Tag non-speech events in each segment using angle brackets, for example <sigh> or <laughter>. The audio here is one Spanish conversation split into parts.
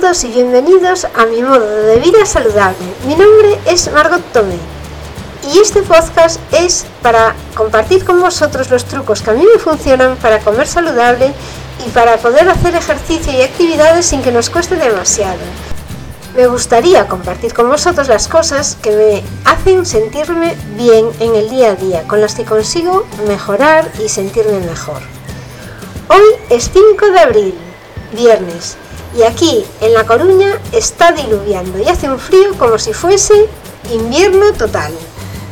todos y bienvenidos a mi modo de vida saludable. Mi nombre es Margot Tomé y este podcast es para compartir con vosotros los trucos que a mí me funcionan para comer saludable y para poder hacer ejercicio y actividades sin que nos cueste demasiado. Me gustaría compartir con vosotros las cosas que me hacen sentirme bien en el día a día, con las que consigo mejorar y sentirme mejor. Hoy es 5 de abril, viernes, y aquí en La Coruña está diluviando y hace un frío como si fuese invierno total.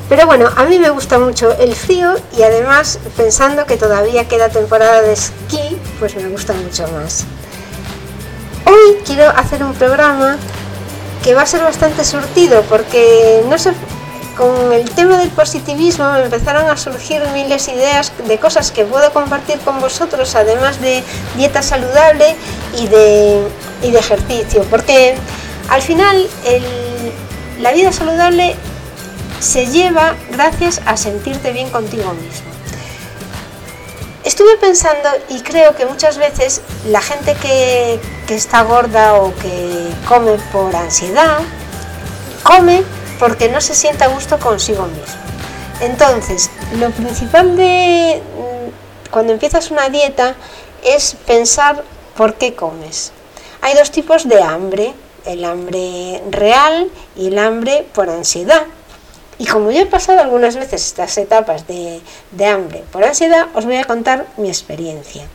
Pero bueno, a mí me gusta mucho el frío y además pensando que todavía queda temporada de esquí, pues me gusta mucho más. Hoy quiero hacer un programa que va a ser bastante surtido porque no sé, con el tema del positivismo empezaron a surgir miles de ideas de cosas que puedo compartir con vosotros, además de dieta saludable y de, ejercicio, porque al final la vida saludable se lleva gracias a sentirte bien contigo mismo. Estuve pensando y creo que muchas veces la gente que está gorda o que come por ansiedad, come porque no se siente a gusto consigo mismo. Entonces, lo principal de mm, cuando empiezas una dieta es pensar por qué comes. Hay dos tipos de hambre, el hambre real y el hambre por ansiedad. Y como yo he pasado algunas veces estas etapas de, de hambre por ansiedad, os voy a contar mi experiencia.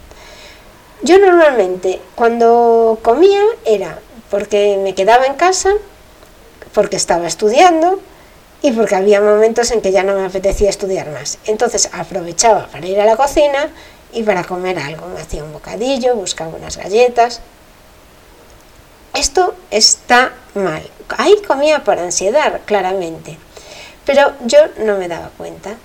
Yo normalmente cuando comía era porque me quedaba en casa porque estaba estudiando y porque había momentos en que ya no me apetecía estudiar más. Entonces aprovechaba para ir a la cocina y para comer algo. Me hacía un bocadillo, buscaba unas galletas. Esto está mal. Ahí comía por ansiedad, claramente. Pero yo no me daba cuenta.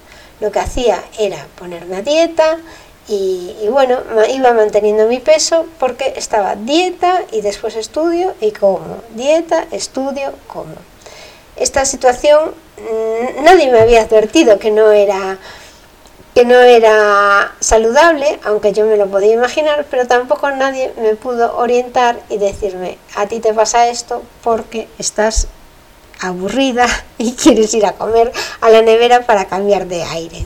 Lo que hacía era ponerme a dieta, y, bueno, iba manteniendo mi peso porque estaba dieta y después estudio y como. Dieta, estudio, como. Esta situación mm, nadie me había advertido que no era que no era saludable, aunque yo me lo podía imaginar, pero tampoco nadie me pudo orientar y decirme, a ti te pasa esto porque estás aburrida <laughs> y quieres ir a comer a la nevera para cambiar de aire.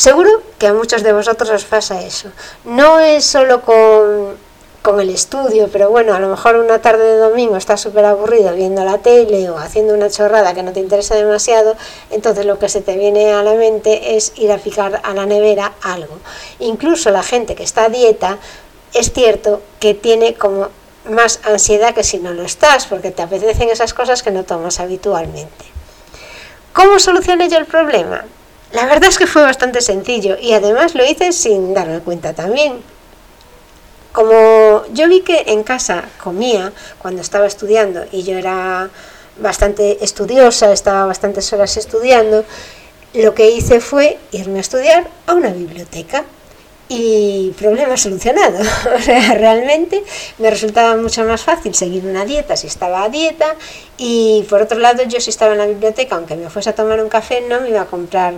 Seguro que a muchos de vosotros os pasa eso. No es solo con, con el estudio, pero bueno, a lo mejor una tarde de domingo estás súper aburrido viendo la tele o haciendo una chorrada que no te interesa demasiado, entonces lo que se te viene a la mente es ir a picar a la nevera algo. Incluso la gente que está a dieta, es cierto que tiene como más ansiedad que si no lo estás, porque te apetecen esas cosas que no tomas habitualmente. ¿Cómo solucioné yo el problema? La verdad es que fue bastante sencillo y además lo hice sin darme cuenta también. Como yo vi que en casa comía cuando estaba estudiando y yo era bastante estudiosa, estaba bastantes horas estudiando, lo que hice fue irme a estudiar a una biblioteca y problema solucionado. <laughs> O sea, realmente me resultaba mucho más fácil seguir una dieta si estaba a dieta y por otro lado yo si estaba en la biblioteca, aunque me fuese a tomar un café, no me iba a comprar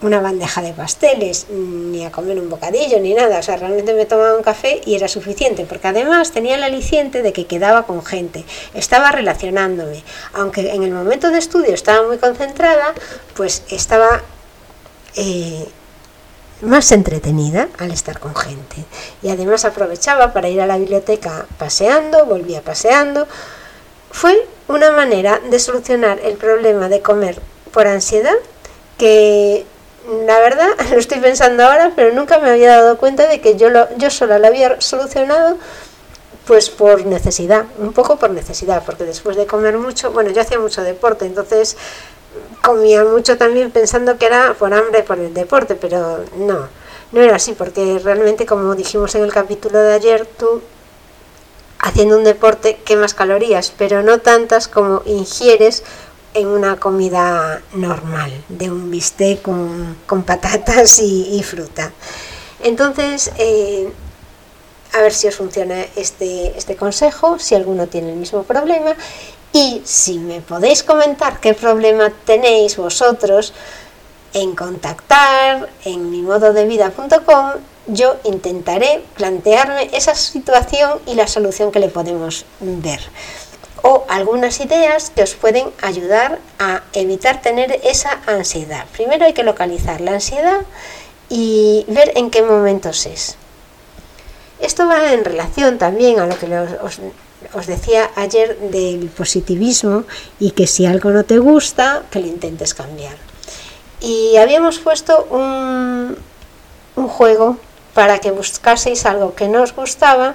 una bandeja de pasteles, ni a comer un bocadillo, ni nada. O sea, realmente me tomaba un café y era suficiente, porque además tenía el aliciente de que quedaba con gente, estaba relacionándome. Aunque en el momento de estudio estaba muy concentrada, pues estaba eh, más entretenida al estar con gente. Y además aprovechaba para ir a la biblioteca paseando, volvía paseando. Fue una manera de solucionar el problema de comer por ansiedad que la verdad, <laughs> lo estoy pensando ahora, pero nunca me había dado cuenta de que yo, lo, yo sola lo había solucionado pues por necesidad, un poco por necesidad, porque después de comer mucho, bueno, yo hacía mucho deporte, entonces comía mucho también pensando que era por hambre por el deporte, pero no, no era así, porque realmente como dijimos en el capítulo de ayer, tú haciendo un deporte quemas calorías, pero no tantas como ingieres en una comida normal, de un bistec con, con patatas y, fruta. Entonces, eh, a ver si os funciona este, este consejo, si alguno tiene el mismo problema y si me podéis comentar qué problema tenéis vosotros en contactar en mi modo de yo intentaré plantearme esa situación y la solución que le podemos ver. O algunas ideas que os pueden ayudar a evitar tener esa ansiedad. Primero hay que localizar la ansiedad y ver en qué momentos es. Esto va en relación también a lo que os, os decía ayer del positivismo y que si algo no te gusta, que lo intentes cambiar. Y habíamos puesto un, un juego para que buscaseis algo que no os gustaba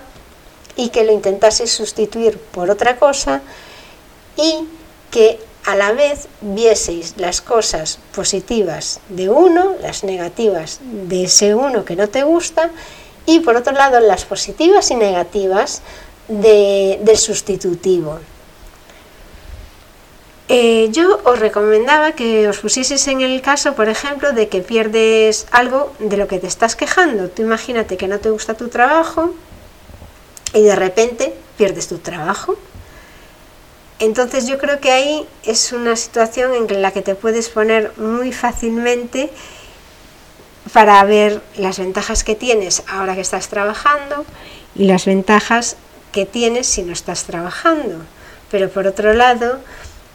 y que lo intentaseis sustituir por otra cosa y que a la vez vieseis las cosas positivas de uno, las negativas de ese uno que no te gusta y por otro lado las positivas y negativas de, del sustitutivo. Eh, yo os recomendaba que os pusieseis en el caso, por ejemplo, de que pierdes algo de lo que te estás quejando. Tú imagínate que no te gusta tu trabajo y de repente pierdes tu trabajo. Entonces yo creo que ahí es una situación en la que te puedes poner muy fácilmente para ver las ventajas que tienes ahora que estás trabajando y las ventajas que tienes si no estás trabajando. Pero por otro lado,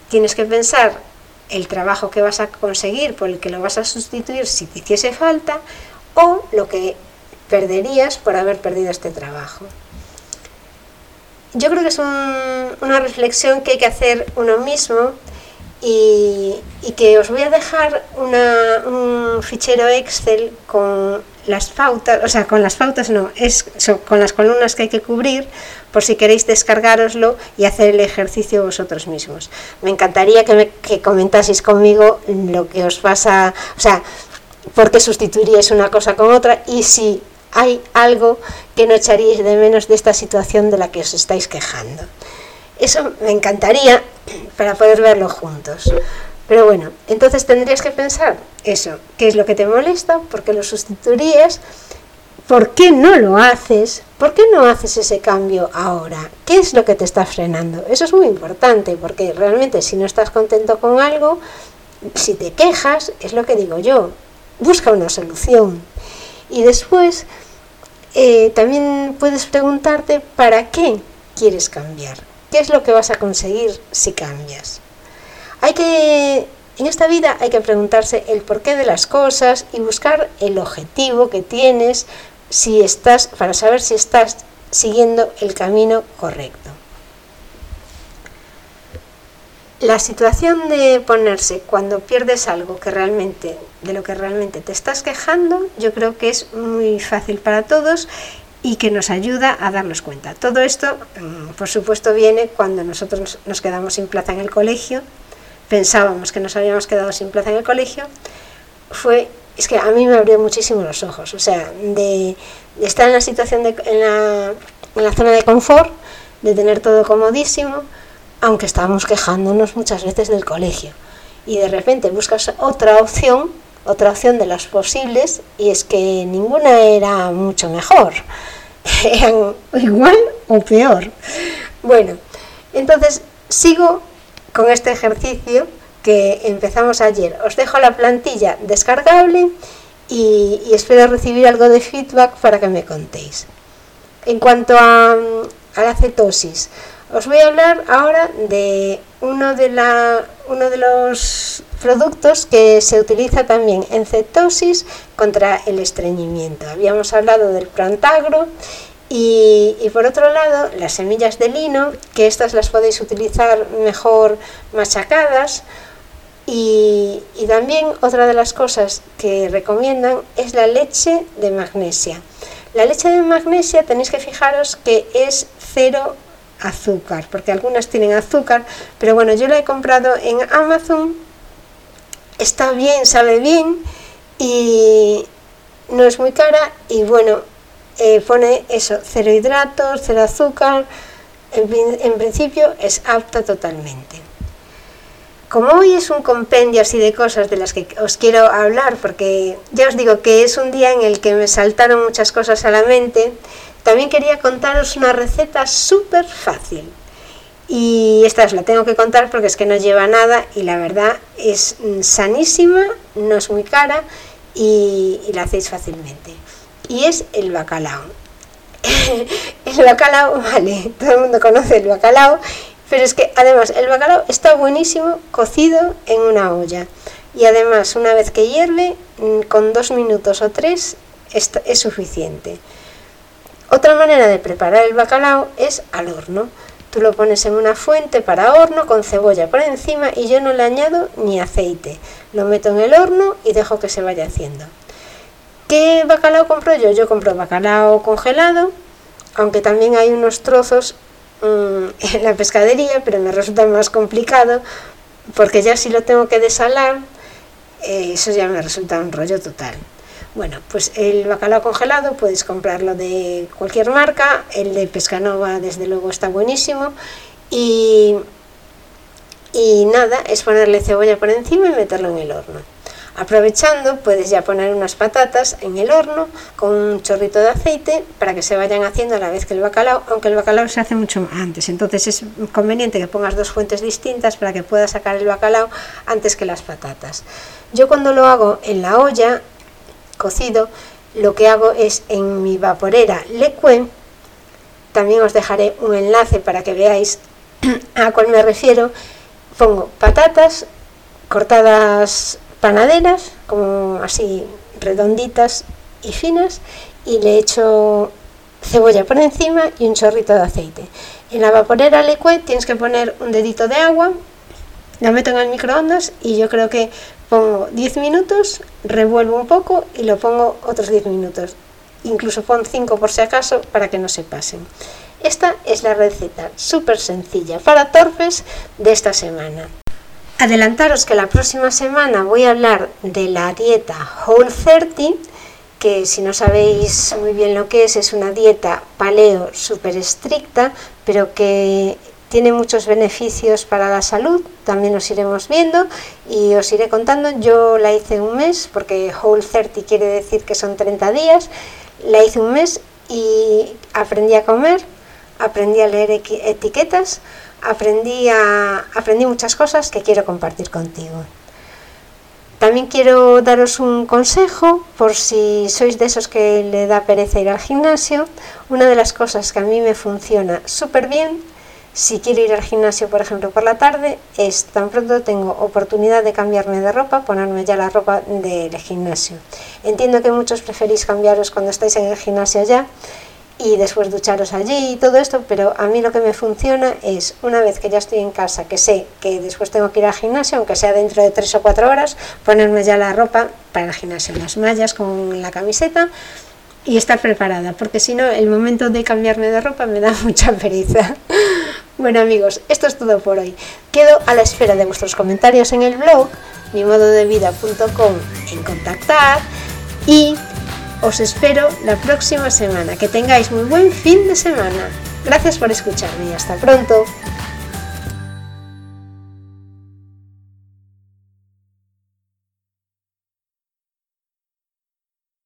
tienes que pensar el trabajo que vas a conseguir por el que lo vas a sustituir si te hiciese falta o lo que perderías por haber perdido este trabajo. Yo creo que es una reflexión que hay que hacer uno mismo y, que os voy a dejar un fichero Excel con las pautas, o sea, con las pautas no, es con las columnas que hay que cubrir por si queréis descargaroslo y hacer el ejercicio vosotros mismos. Me encantaría que, me, que comentaseis conmigo lo que os pasa, o sea, por qué sustituiríais una cosa con otra y si hay algo que no echaríais de menos de esta situación de la que os estáis quejando. Eso me encantaría para poder verlo juntos. Pero bueno, entonces tendrías que pensar eso, qué es lo que te molesta, por qué lo sustituirías, por qué no lo haces, por qué no haces ese cambio ahora, qué es lo que te está frenando. Eso es muy importante porque realmente si no estás contento con algo, si te quejas, es lo que digo yo, busca una solución. Y después eh, también puedes preguntarte para qué quieres cambiar, qué es lo que vas a conseguir si cambias. Hay que, en esta vida hay que preguntarse el porqué de las cosas y buscar el objetivo que tienes si estás, para saber si estás siguiendo el camino correcto. La situación de ponerse cuando pierdes algo que realmente, de lo que realmente te estás quejando, yo creo que es muy fácil para todos y que nos ayuda a darnos cuenta. Todo esto, mm, por supuesto, viene cuando nosotros nos quedamos sin plaza en el colegio. Pensábamos que nos habíamos quedado sin plaza en el colegio, fue, es que a mí me abrió muchísimo los ojos, o sea, de, estar en la situación de, en, la, en la zona de confort, de tener todo comodísimo, aunque estábamos quejándonos muchas veces del colegio. Y de repente buscas otra opción, otra opción de las posibles, y es que ninguna era mucho mejor. <laughs> Eran igual o peor. Bueno, entonces sigo con este ejercicio que empezamos ayer. Os dejo la plantilla descargable y, espero recibir algo de feedback para que me contéis. En cuanto a, la cetosis, os voy a hablar ahora de uno de, los productos que se utiliza también en cetosis contra el estreñimiento. Habíamos hablado del plantagro y, por otro lado, las semillas de lino, que estas las podéis utilizar mejor machacadas. Y, y, también otra de las cosas que recomiendan es la leche de magnesia. La leche de magnesia tenéis que fijaros que es cero azúcar, porque algunas tienen azúcar, pero bueno, yo la he comprado en Amazon, está bien, sabe bien y no es muy cara y bueno, eh, pone eso, cero hidratos, cero azúcar, en, principio es apta totalmente. Como hoy es un compendio así de cosas de las que os quiero hablar, porque ya os digo que es un día en el que me saltaron muchas cosas a la mente, también quería contaros una receta súper fácil. Y esta os la tengo que contar porque es que no lleva nada y la verdad es sanísima, no es muy cara y la hacéis fácilmente y es el bacalao. <laughs> el bacalao, vale, todo el mundo conoce el bacalao, pero es que además el bacalao está buenísimo cocido en una olla. Y además, una vez que hierve, mm, con dos minutos o tres es, es suficiente. Otra manera de preparar el bacalao es al horno. Tú lo pones en una fuente para horno con cebolla por encima y yo no le añado ni aceite. Lo meto en el horno y dejo que se vaya haciendo. ¿Qué bacalao compro yo? Yo compro bacalao congelado, aunque también hay unos trozos mmm, <laughs> en la pescadería, pero me resulta más complicado porque ya si lo tengo que desalar, eh, eso ya me resulta un rollo total. Bueno, pues el bacalao congelado puedes comprarlo de cualquier marca, el de Pescanova desde luego está buenísimo y, y nada, es ponerle cebolla por encima y meterlo en el horno. Aprovechando, puedes ya poner unas patatas en el horno con un chorrito de aceite para que se vayan haciendo a la vez que el bacalao, aunque el bacalao se hace mucho antes. Entonces es conveniente que pongas dos fuentes distintas para que puedas sacar el bacalao antes que las patatas. Yo cuando lo hago en la olla, cocido, lo que hago es en mi vaporera Leque, también os dejaré un enlace para que veáis <clears throat> a cuál me refiero, pongo patatas cortadas panaderas, como así redonditas y finas, y le echo cebolla por encima y un chorrito de aceite. En la vaporera Leque tienes que poner un dedito de agua, la meto en el microondas y yo creo que pongo 10 minutos, revuelvo un poco y lo pongo otros 10 minutos. Incluso pon 5 por si acaso para que no se pasen. Esta es la receta súper sencilla para torpes de esta semana. Adelantaros que la próxima semana voy a hablar de la dieta Whole 30, que si no sabéis muy bien lo que es, es una dieta paleo súper estricta, pero que tiene muchos beneficios para la salud, también los iremos viendo y os iré contando. Yo la hice un mes, porque Whole 30 quiere decir que son 30 días, la hice un mes y aprendí a comer, aprendí a leer etiquetas, aprendí, aprendí muchas cosas que quiero compartir contigo. También quiero daros un consejo por si sois de esos que le da pereza ir al gimnasio. Una de las cosas que a mí me funciona súper bien si quiero ir al gimnasio, por ejemplo, por la tarde, es tan pronto tengo oportunidad de cambiarme de ropa, ponerme ya la ropa del gimnasio. Entiendo que muchos preferís cambiaros cuando estáis en el gimnasio ya y después ducharos allí y todo esto, pero a mí lo que me funciona es una vez que ya estoy en casa, que sé que después tengo que ir al gimnasio, aunque sea dentro de tres o cuatro horas, ponerme ya la ropa para el gimnasio, las mallas con la camiseta y estar preparada, porque si no, el momento de cambiarme de ropa me da <laughs> mucha pereza. Bueno amigos, esto es todo por hoy. Quedo a la espera de vuestros comentarios en el blog, mimododevida.com en contactar y os espero la próxima semana. Que tengáis muy buen fin de semana. Gracias por escucharme y hasta pronto.